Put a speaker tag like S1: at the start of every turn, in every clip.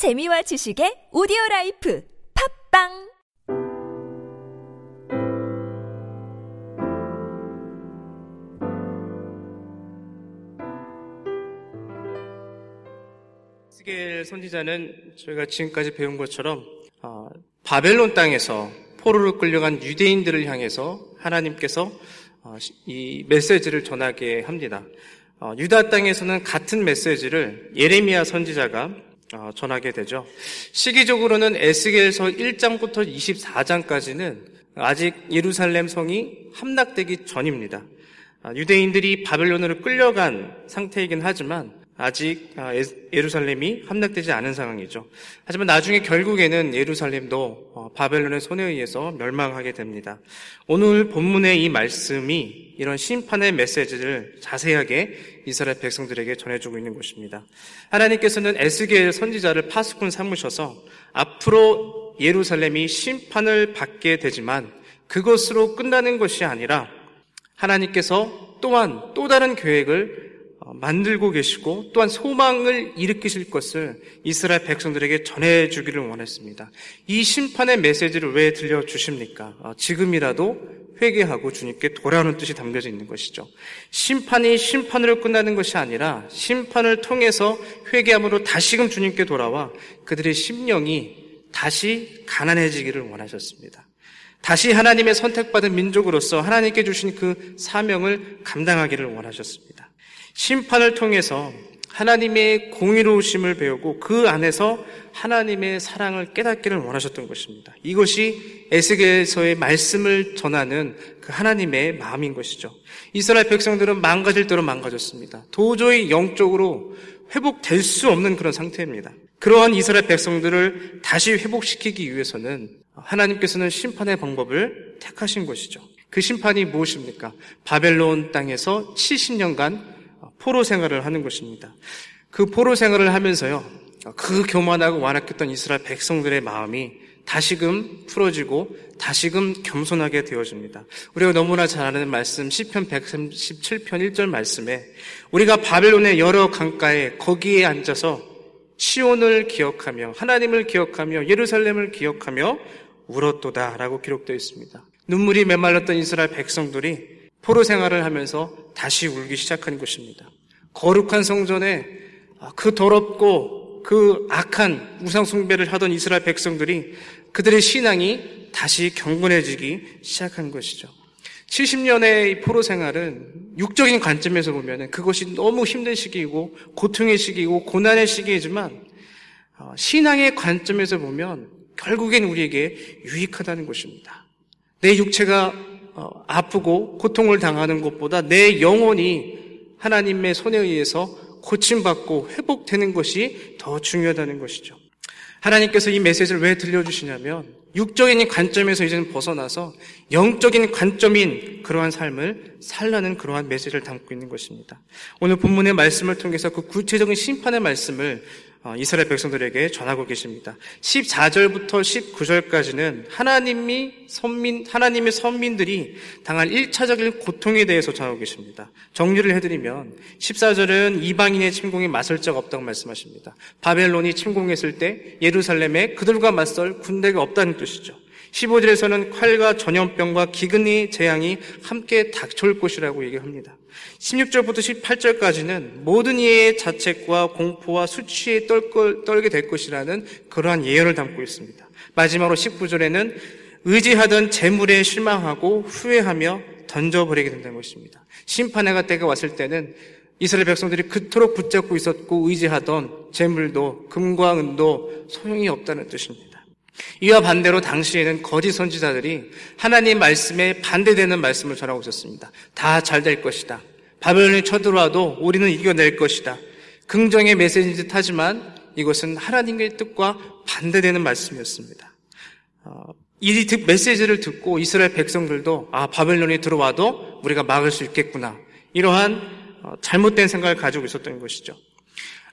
S1: 재미와 지식의 오디오 라이프 팟빵
S2: 에스겔 선지자는 저희가 지금까지 배운 것처럼 어, 바벨론 땅에서 포로로 끌려간 유대인들을 향해서 하나님께서 어, 시- 이 메시지를 전하게 합니다. 어, 유다 땅에서는 같은 메시지를 예레미야 선지자가 어, 전하게 되죠. 시기적으로는 에스겔서 1장부터 24장까지는 아직 예루살렘 성이 함락되기 전입니다. 아, 유대인들이 바벨론으로 끌려간 상태이긴 하지만 아직 아, 에- 예루살렘이 함락되지 않은 상황이죠. 하지만 나중에 결국에는 예루살렘도 어, 바벨론의 손에 의해서 멸망하게 됩니다. 오늘 본문의 이 말씀이 이런 심판의 메시지를 자세하게 이스라엘 백성들에게 전해주고 있는 것입니다. 하나님께서는 에스겔 선지자를 파수꾼 삼으셔서 앞으로 예루살렘이 심판을 받게 되지만 그것으로 끝나는 것이 아니라 하나님께서 또한 또 다른 계획을 어, 만들고 계시고 또한 소망을 일으키실 것을 이스라엘 백성들에게 전해주기를 원했습니다. 이 심판의 메시지를 왜 들려주십니까? 어, 지금이라도 회개하고 주님께 돌아오는 뜻이 담겨져 있는 것이죠. 심판이 심판으로 끝나는 것이 아니라 심판을 통해서 회개함으로 다시금 주님께 돌아와 그들의 심령이 다시 가난해지기를 원하셨습니다. 다시 하나님의 선택받은 민족으로서 하나님께 주신 그 사명을 감당하기를 원하셨습니다. 심판을 통해서 하나님의 공의로우심을 배우고 그 안에서 하나님의 사랑을 깨닫기를 원하셨던 것입니다. 이것이 에스겔서의 말씀을 전하는 그 하나님의 마음인 것이죠. 이스라엘 백성들은 망가질 대로 망가졌습니다. 도저히 영적으로 회복될 수 없는 그런 상태입니다. 그러한 이스라엘 백성들을 다시 회복시키기 위해서는 하나님께서는 심판의 방법을 택하신 것이죠. 그 심판이 무엇입니까? 바벨론 땅에서 70년간 포로 생활을 하는 것입니다. 그 포로 생활을 하면서요, 그 교만하고 완악했던 이스라엘 백성들의 마음이 다시금 풀어지고 다시금 겸손하게 되어집니다. 우리가 너무나 잘 아는 말씀 10편 137편 1절 말씀에 우리가 바벨론의 여러 강가에 거기에 앉아서 시온을 기억하며 하나님을 기억하며 예루살렘을 기억하며 울었도다라고 기록되어 있습니다. 눈물이 메말랐던 이스라엘 백성들이 포로 생활을 하면서 다시 울기 시작한 것입니다. 거룩한 성전에 그 더럽고 그 악한 우상 숭배를 하던 이스라엘 백성들이 그들의 신앙이 다시 경건해지기 시작한 것이죠. 70년의 포로 생활은 육적인 관점에서 보면 그것이 너무 힘든 시기이고 고통의 시기이고 고난의 시기이지만 어, 신앙의 관점에서 보면 결국엔 우리에게 유익하다는 것입니다. 내 육체가 어, 아프고 고통을 당하는 것보다 내 영혼이 하나님의 손에 의해서 고침받고 회복되는 것이 더 중요하다는 것이죠. 하나님께서 이 메시지를 왜 들려주시냐면 육적인 관점에서 이제는 벗어나서 영적인 관점인 그러한 삶을 살라는 그러한 메시지를 담고 있는 것입니다. 오늘 본문의 말씀을 통해서 그 구체적인 심판의 말씀을 어, 이스라엘 백성들에게 전하고 계십니다. 14절부터 19절까지는 하나님이 선민, 하나님의 선민들이 당한 1차적인 고통에 대해서 전하고 계십니다. 정리를 해드리면 14절은 이방인의 침공에 맞설 적 없다고 말씀하십니다. 바벨론이 침공했을 때 예루살렘에 그들과 맞설 군대가 없다는 뜻이죠. 15절에서는 칼과 전염병과 기근의 재앙이 함께 닥쳐올 것이라고 얘기합니다. 16절부터 18절까지는 모든 이의 자책과 공포와 수치에 떨, 떨게 될 것이라는 그러한 예언을 담고 있습니다. 마지막으로 19절에는 의지하던 재물에 실망하고 후회하며 던져버리게 된다는 것입니다. 심판의 때가 왔을 때는 이스라엘 백성들이 그토록 붙잡고 있었고 의지하던 재물도 금과 은도 소용이 없다는 뜻입니다. 이와 반대로 당시에는 거짓 선지자들이 하나님 말씀에 반대되는 말씀을 전하고 있었습니다. 다 잘 될 것이다. 바벨론이 쳐들어와도 우리는 이겨낼 것이다. 긍정의 메시지인 듯 하지만 이것은 하나님의 뜻과 반대되는 말씀이었습니다. 어, 이 메시지를 듣고 이스라엘 백성들도 아 바벨론이 들어와도 우리가 막을 수 있겠구나 이러한 어, 잘못된 생각을 가지고 있었던 것이죠.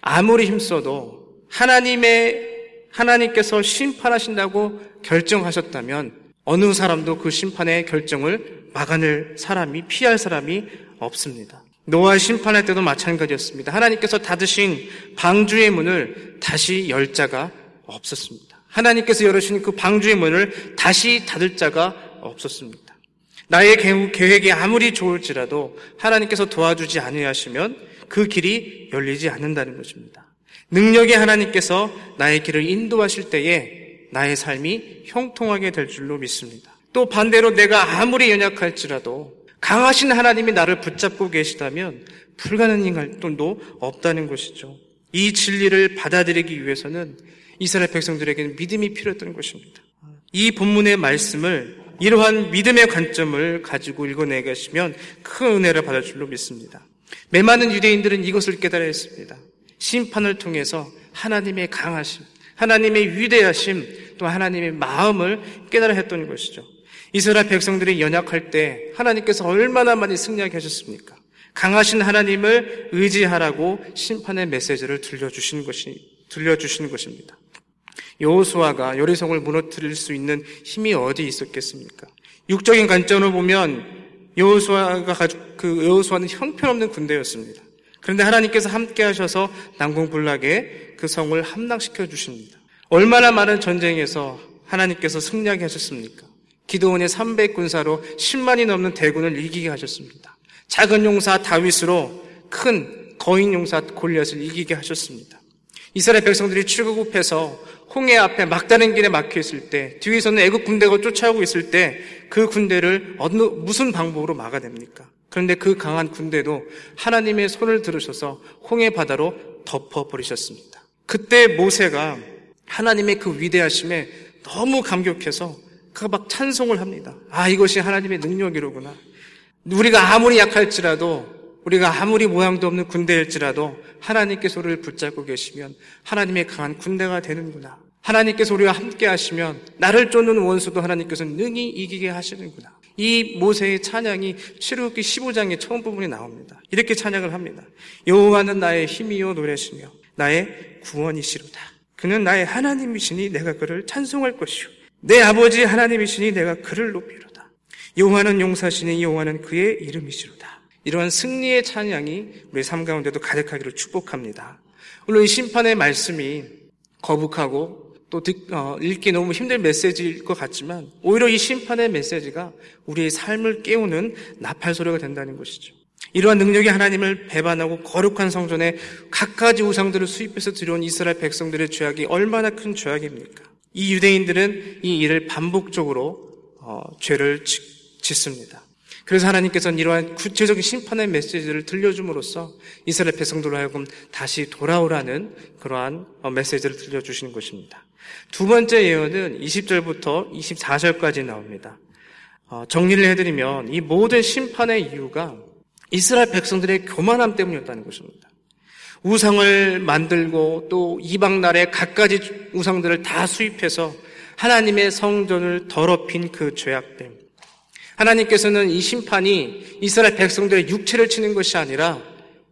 S2: 아무리 힘써도 하나님의 하나님께서 심판하신다고 결정하셨다면 어느 사람도 그 심판의 결정을 막아낼 사람이 피할 사람이 없습니다. 노아 심판할 때도 마찬가지였습니다. 하나님께서 닫으신 방주의 문을 다시 열 자가 없었습니다. 하나님께서 열으신 그 방주의 문을 다시 닫을 자가 없었습니다. 나의 계획이 아무리 좋을지라도 하나님께서 도와주지 아니하시면 그 길이 열리지 않는다는 것입니다. 능력의 하나님께서 나의 길을 인도하실 때에 나의 삶이 형통하게 될 줄로 믿습니다. 또 반대로 내가 아무리 연약할지라도 강하신 하나님이 나를 붙잡고 계시다면 불가능한 활동도 없다는 것이죠. 이 진리를 받아들이기 위해서는 이스라엘 백성들에게는 믿음이 필요했던 것입니다. 이 본문의 말씀을 이러한 믿음의 관점을 가지고 읽어내가시면 큰 은혜를 받을 줄로 믿습니다. 매 많은 유대인들은 이것을 깨달아 했습니다. 심판을 통해서 하나님의 강하심, 하나님의 위대하심, 또 하나님의 마음을 깨달아 했던 것이죠. 이스라엘 백성들이 연약할 때 하나님께서 얼마나 많이 승리하게 하셨습니까? 강하신 하나님을 의지하라고 심판의 메시지를 들려주신 것이, 들려주시는 것입니다. 여호수아가 요리성을 무너뜨릴 수 있는 힘이 어디 있었겠습니까? 육적인 관점으로 보면 여호수아가 가지고 그 여호수아는 형편없는 군대였습니다. 그런데 하나님께서 함께 하셔서 난공불락에 그 성을 함락시켜 주십니다. 얼마나 많은 전쟁에서 하나님께서 승리하게 하셨습니까? 기도원의 300 군사로 10만이 넘는 대군을 이기게 하셨습니다. 작은 용사 다윗으로 큰 거인 용사 골리앗을 이기게 하셨습니다. 이스라엘 백성들이 출국해서 홍해 앞에 막다른 길에 막혀 있을 때 뒤에서는 애국 군대가 쫓아오고 있을 때 그 군대를 어느 무슨 방법으로 막아냅니까? 그런데 그 강한 군대도 하나님의 손을 들으셔서 홍해 바다로 덮어버리셨습니다. 그때 모세가 하나님의 그 위대하심에 너무 감격해서 그가 막 찬송을 합니다. 아, 이것이 하나님의 능력이로구나. 우리가 아무리 약할지라도, 우리가 아무리 모양도 없는 군대일지라도 하나님께서 우리를 붙잡고 계시면 하나님의 강한 군대가 되는구나. 하나님께서 우리와 함께 하시면 나를 쫓는 원수도 하나님께서 능히 이기게 하시는구나. 이 모세의 찬양이 출애굽기 15장의 처음 부분에 나옵니다. 이렇게 찬양을 합니다. 여호와는 나의 힘이요 노래시며 나의 구원이시로다. 그는 나의 하나님이시니 내가 그를 찬송할 것이요 내 아버지 하나님이시니 내가 그를 높이로다. 여호와는 용사시니 여호와는 그의 이름이시로다. 이러한 승리의 찬양이 우리 삶 가운데도 가득하기를 축복합니다. 물론 이 심판의 말씀이 거북하고 또 듣, 어, 읽기 너무 힘든 메시지일 것 같지만 오히려 이 심판의 메시지가 우리의 삶을 깨우는 나팔 소리가 된다는 것이죠. 이러한 능력이 하나님을 배반하고 거룩한 성전에 갖가지 우상들을 수입해서 들여온 이스라엘 백성들의 죄악이 얼마나 큰 죄악입니까? 이 유대인들은 이 일을 반복적으로 어, 죄를 짓습니다. 그래서 하나님께서는 이러한 구체적인 심판의 메시지를 들려줌으로써 이스라엘 백성들로 하여금 다시 돌아오라는 그러한 어, 메시지를 들려주시는 것입니다. 두 번째 예언은 20절부터 24절까지 나옵니다. 어, 정리를 해드리면 이 모든 심판의 이유가 이스라엘 백성들의 교만함 때문이었다는 것입니다. 우상을 만들고 또 이방 나라의 갖가지 우상들을 다 수입해서 하나님의 성전을 더럽힌 그 죄악됨. 하나님께서는 이 심판이 이스라엘 백성들의 육체를 치는 것이 아니라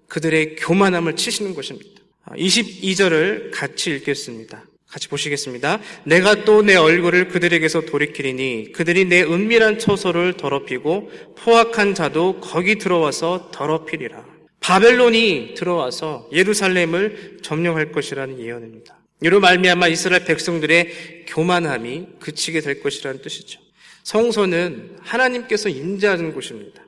S2: 그들의 교만함을 치시는 것입니다. 22절을 같이 읽겠습니다. 같이 보시겠습니다. 내가 또 내 얼굴을 그들에게서 돌이키리니 그들이 내 은밀한 처소를 더럽히고 포악한 자도 거기 들어와서 더럽히리라. 바벨론이 들어와서 예루살렘을 점령할 것이라는 예언입니다. 이로 말미암아 이스라엘 백성들의 교만함이 그치게 될 것이라는 뜻이죠. 성소는 하나님께서 임재하는 곳입니다.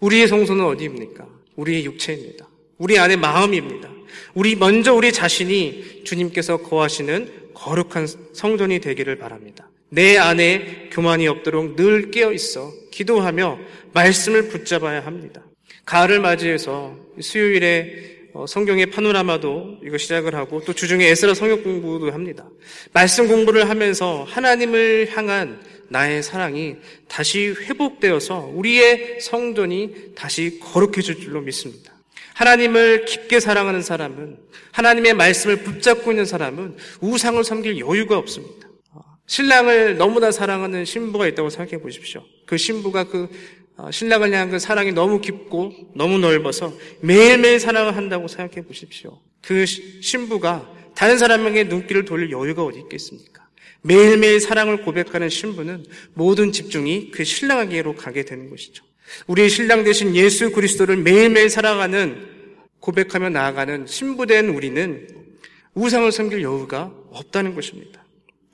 S2: 우리의 성소는 어디입니까? 우리의 육체입니다. 우리 안에 마음입니다. 우리 먼저 우리 자신이 주님께서 거하시는 거룩한 성전이 되기를 바랍니다. 내 안에 교만이 없도록 늘 깨어 있어 기도하며 말씀을 붙잡아야 합니다. 가을을 맞이해서 수요일에 어, 성경의 파노라마도 이거 시작을 하고 또 주중에 에스라 성역 공부도 합니다. 말씀 공부를 하면서 하나님을 향한 나의 사랑이 다시 회복되어서 우리의 성전이 다시 거룩해질 줄로 믿습니다. 하나님을 깊게 사랑하는 사람은 하나님의 말씀을 붙잡고 있는 사람은 우상을 섬길 여유가 없습니다. 신랑을 너무나 사랑하는 신부가 있다고 생각해 보십시오. 그 신부가 그 어, 신랑을 향한 그 사랑이 너무 깊고 너무 넓어서 매일매일 사랑을 한다고 생각해 보십시오. 그 신부가 다른 사람에게 눈길을 돌릴 여유가 어디 있겠습니까? 매일매일 사랑을 고백하는 신부는 모든 집중이 그 신랑에게로 가게 되는 것이죠. 우리의 신랑 되신 예수 그리스도를 매일매일 살아가는 고백하며 나아가는 신부된 우리는 우상을 섬길 여유가 없다는 것입니다.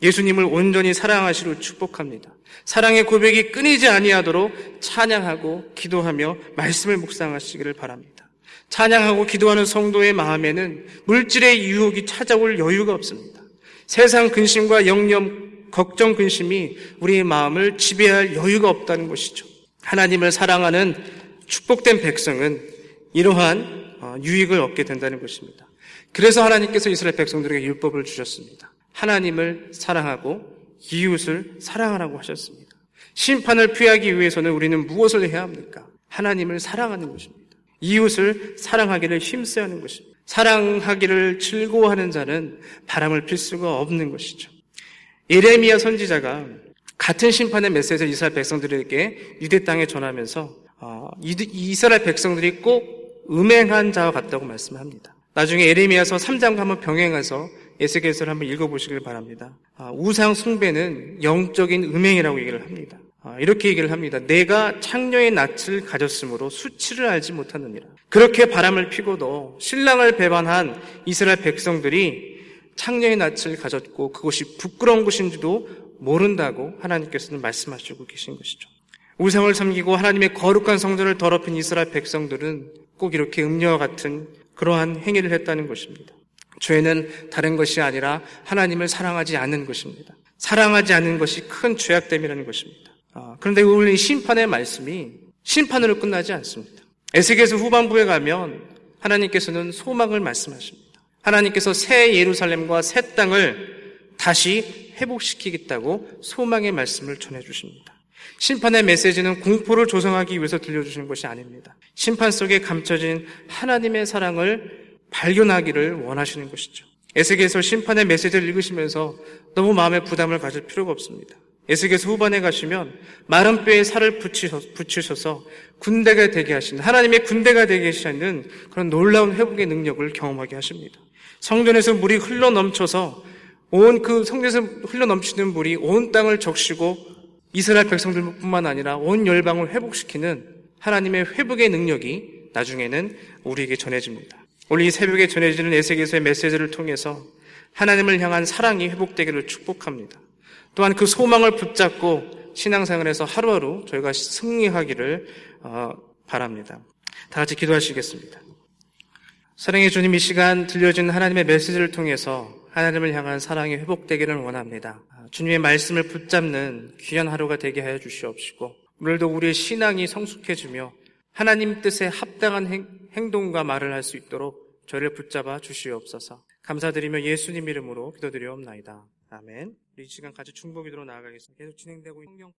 S2: 예수님을 온전히 사랑하시로 축복합니다. 사랑의 고백이 끊이지 아니하도록 찬양하고 기도하며 말씀을 묵상하시기를 바랍니다. 찬양하고 기도하는 성도의 마음에는 물질의 유혹이 찾아올 여유가 없습니다. 세상 근심과 영념, 걱정 근심이 우리의 마음을 지배할 여유가 없다는 것이죠. 하나님을 사랑하는 축복된 백성은 이러한 어, 유익을 얻게 된다는 것입니다. 그래서 하나님께서 이스라엘 백성들에게 율법을 주셨습니다. 하나님을 사랑하고 이웃을 사랑하라고 하셨습니다. 심판을 피하기 위해서는 우리는 무엇을 해야 합니까? 하나님을 사랑하는 것입니다. 이웃을 사랑하기를 힘써야 하는 것입니다. 사랑하기를 즐거워하는 자는 바람을 필 수가 없는 것이죠. 예레미야 선지자가 같은 심판의 메시지를 이스라엘 백성들에게 유대 땅에 전하면서 어, 이스라엘 백성들이 꼭 음행한 자와 같다고 말씀합니다. 나중에 에레미야서 3장 한번 병행해서 에스겔서를 한번 읽어보시길 바랍니다. 아, 우상 숭배는 영적인 음행이라고 얘기를 합니다. 아, 이렇게 얘기를 합니다. 내가 창녀의 낯을 가졌으므로 수치를 알지 못하느니라. 그렇게 바람을 피고도 신랑을 배반한 이스라엘 백성들이 창녀의 낯을 가졌고 그것이 부끄러운 것인지도 모른다고 하나님께서는 말씀하시고 계신 것이죠. 우상을 섬기고 하나님의 거룩한 성전을 더럽힌 이스라엘 백성들은 꼭 이렇게 음녀와 같은 그러한 행위를 했다는 것입니다. 죄는 다른 것이 아니라 하나님을 사랑하지 않는 것입니다. 사랑하지 않는 것이 큰 죄악됨이라는 것입니다. 아, 그런데 오늘 이 심판의 말씀이 심판으로 끝나지 않습니다. 에스겔서 후반부에 가면 하나님께서는 소망을 말씀하십니다. 하나님께서 새 예루살렘과 새 땅을 다시 회복시키겠다고 소망의 말씀을 전해 주십니다. 심판의 메시지는 공포를 조성하기 위해서 들려주시는 것이 아닙니다. 심판 속에 감춰진 하나님의 사랑을 발견하기를 원하시는 것이죠. 에스겔서 심판의 메시지를 읽으시면서 너무 마음에 부담을 가질 필요가 없습니다. 에스겔서 후반에 가시면 마른 뼈에 살을 붙이셔서 군대가 되게 하시는 하나님의 군대가 되게 하시는 그런 놀라운 회복의 능력을 경험하게 하십니다. 성전에서 물이 흘러 넘쳐서 온 그 성전에서 흘러 넘치는 물이 온 땅을 적시고 이스라엘 백성들뿐만 아니라 온 열방을 회복시키는 하나님의 회복의 능력이 나중에는 우리에게 전해집니다. 오늘 이 새벽에 전해지는 에세계서의 메시지를 통해서 하나님을 향한 사랑이 회복되기를 축복합니다. 또한 그 소망을 붙잡고 신앙생활에서 하루하루 저희가 승리하기를 어, 바랍니다. 다 같이 기도하시겠습니다. 사랑의 주님 이 시간 들려진 하나님의 메시지를 통해서 하나님을 향한 사랑이 회복되기를 원합니다. 주님의 말씀을 붙잡는 귀한 하루가 되게 하여 주시옵시고 오늘도 우리의 신앙이 성숙해지며 하나님 뜻에 합당한 행, 동과 말을 할 수 있도록 저를 붙잡아 주시옵소서. 감사드리며 예수님 이름으로 기도드리옵나이다. 아멘. 이 시간 같이 중보기도로 나아가겠습니다. 계속 진행되고 성경